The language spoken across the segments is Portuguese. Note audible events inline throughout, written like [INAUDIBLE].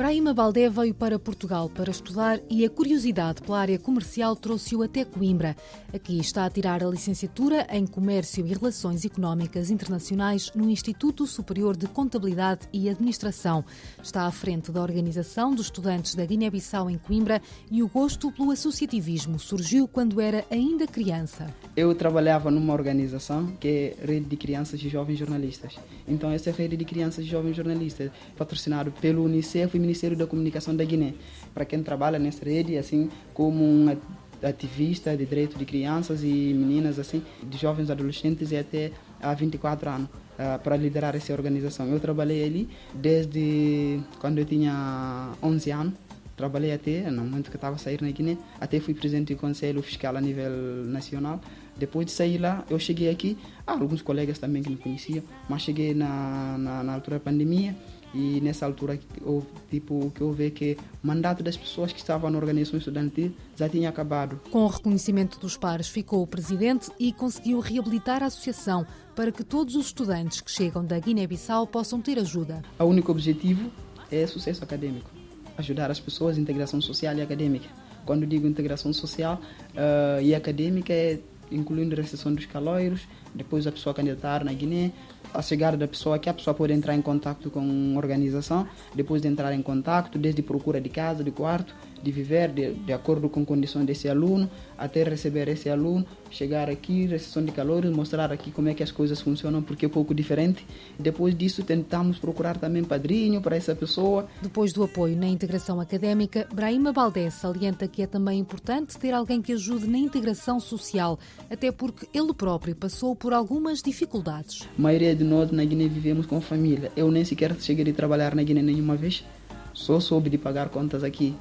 Brahima Baldé veio para Portugal para estudar e a curiosidade pela área comercial trouxe-o até Coimbra. Aqui está a tirar a licenciatura em Comércio e Relações Económicas Internacionais no Instituto Superior de Contabilidade e Administração. Está à frente da organização dos estudantes da Guiné-Bissau em Coimbra e o gosto pelo associativismo surgiu quando era ainda criança. Eu trabalhava numa organização que é Rede de Crianças e Jovens Jornalistas. Então essa Rede de Crianças e Jovens Jornalistas, patrocinado pelo Unicef Ministério da Comunicação da Guiné. Para quem trabalha nessa rede, assim como um ativista de direitos de crianças e meninas, assim, de jovens adolescentes e até há 24 anos, uh, para liderar essa organização. Eu trabalhei ali desde quando eu tinha 11 anos. Trabalhei até, no momento que estava a sair na Guiné, até fui presidente do Conselho Fiscal a nível nacional. Depois de sair lá, eu cheguei aqui, há alguns colegas também que me conheciam, mas cheguei na, na, na altura da pandemia e nessa altura houve, tipo, que houve que o mandato das pessoas que estavam na organização estudantil já tinha acabado. Com o reconhecimento dos pares, ficou o presidente e conseguiu reabilitar a associação para que todos os estudantes que chegam da Guiné-Bissau possam ter ajuda. O único objetivo é sucesso acadêmico, ajudar as pessoas integração social e acadêmica. Quando digo integração social uh, e acadêmica é incluindo a recepção dos caloiros, depois a pessoa candidatar na Guiné, a chegada da pessoa que a pessoa pode entrar em contato com uma organização, depois de entrar em contato, desde procura de casa, de quarto, de viver de, de acordo com condições desse aluno, até receber esse aluno, chegar aqui, recepção de calores, mostrar aqui como é que as coisas funcionam, porque é um pouco diferente. Depois disso, tentamos procurar também padrinho para essa pessoa. Depois do apoio na integração académica, Brahima Baldé salienta que é também importante ter alguém que ajude na integração social, até porque ele próprio passou por algumas dificuldades. A maioria de nós na Guiné vivemos com família. Eu nem sequer cheguei a trabalhar na Guiné nenhuma vez. Só soube de pagar contas aqui.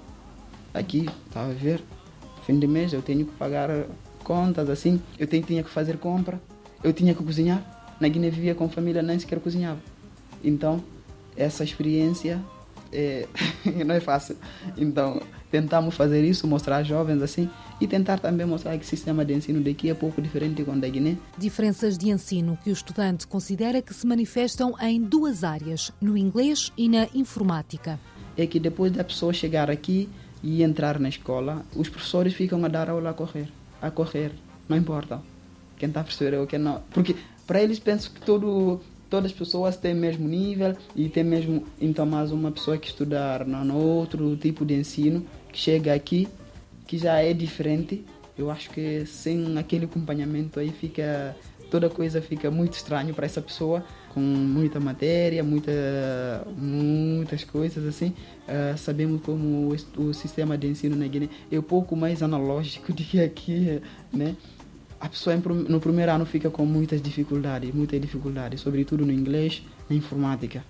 Aqui, está a ver? Fim de mês eu tenho que pagar contas, assim. Eu tenho, tinha que fazer compra. Eu tinha que cozinhar. Na Guiné vivia com família, nem sequer cozinhava. Então, essa experiência é, [LAUGHS] não é fácil. Então, tentamos fazer isso, mostrar aos jovens assim e tentar também mostrar que o sistema de ensino daqui é pouco diferente com o da Guiné. Diferenças de ensino que o estudante considera que se manifestam em duas áreas, no inglês e na informática. É que depois da pessoa chegar aqui e entrar na escola, os professores ficam a dar aula a correr, a correr, não importa quem está a perceber ou quem não. Porque para eles penso que todo todas as pessoas têm o mesmo nível e tem mesmo então mais uma pessoa que estudar no outro tipo de ensino que chega aqui que já é diferente eu acho que sem aquele acompanhamento aí fica toda coisa fica muito estranho para essa pessoa com muita matéria muita muitas coisas assim uh, sabemos como o, o sistema de ensino na Guiné é um pouco mais analógico [LAUGHS] do que aqui né a pessoa no primeiro ano fica com muitas dificuldades, muitas dificuldades, sobretudo no inglês, na informática.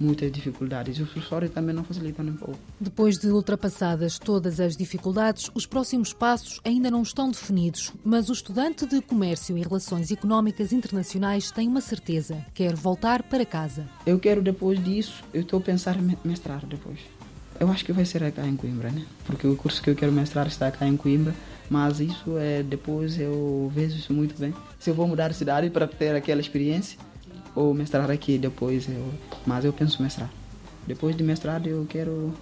Muitas dificuldades. E os professores também não facilitam um pouco. Depois de ultrapassadas todas as dificuldades, os próximos passos ainda não estão definidos. Mas o estudante de Comércio e Relações Económicas Internacionais tem uma certeza: quer voltar para casa. Eu quero, depois disso, eu estou a pensar em mestrar depois. Eu acho que vai ser cá em Coimbra, né? Porque o curso que eu quero mestrar está cá em Coimbra mas isso é depois eu vejo isso muito bem. Se eu vou mudar de cidade para ter aquela experiência ou mestrar aqui depois, eu, mas eu penso mestrar. Depois de mestrado eu quero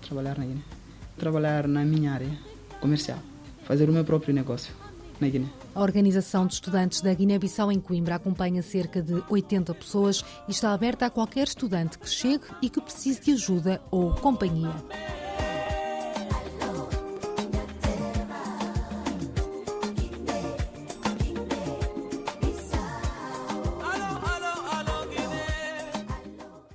trabalhar na Guiné. Trabalhar na minha área comercial, fazer o meu próprio negócio na Guiné. A Organização de Estudantes da Guiné-Bissau em Coimbra acompanha cerca de 80 pessoas e está aberta a qualquer estudante que chegue e que precise de ajuda ou companhia.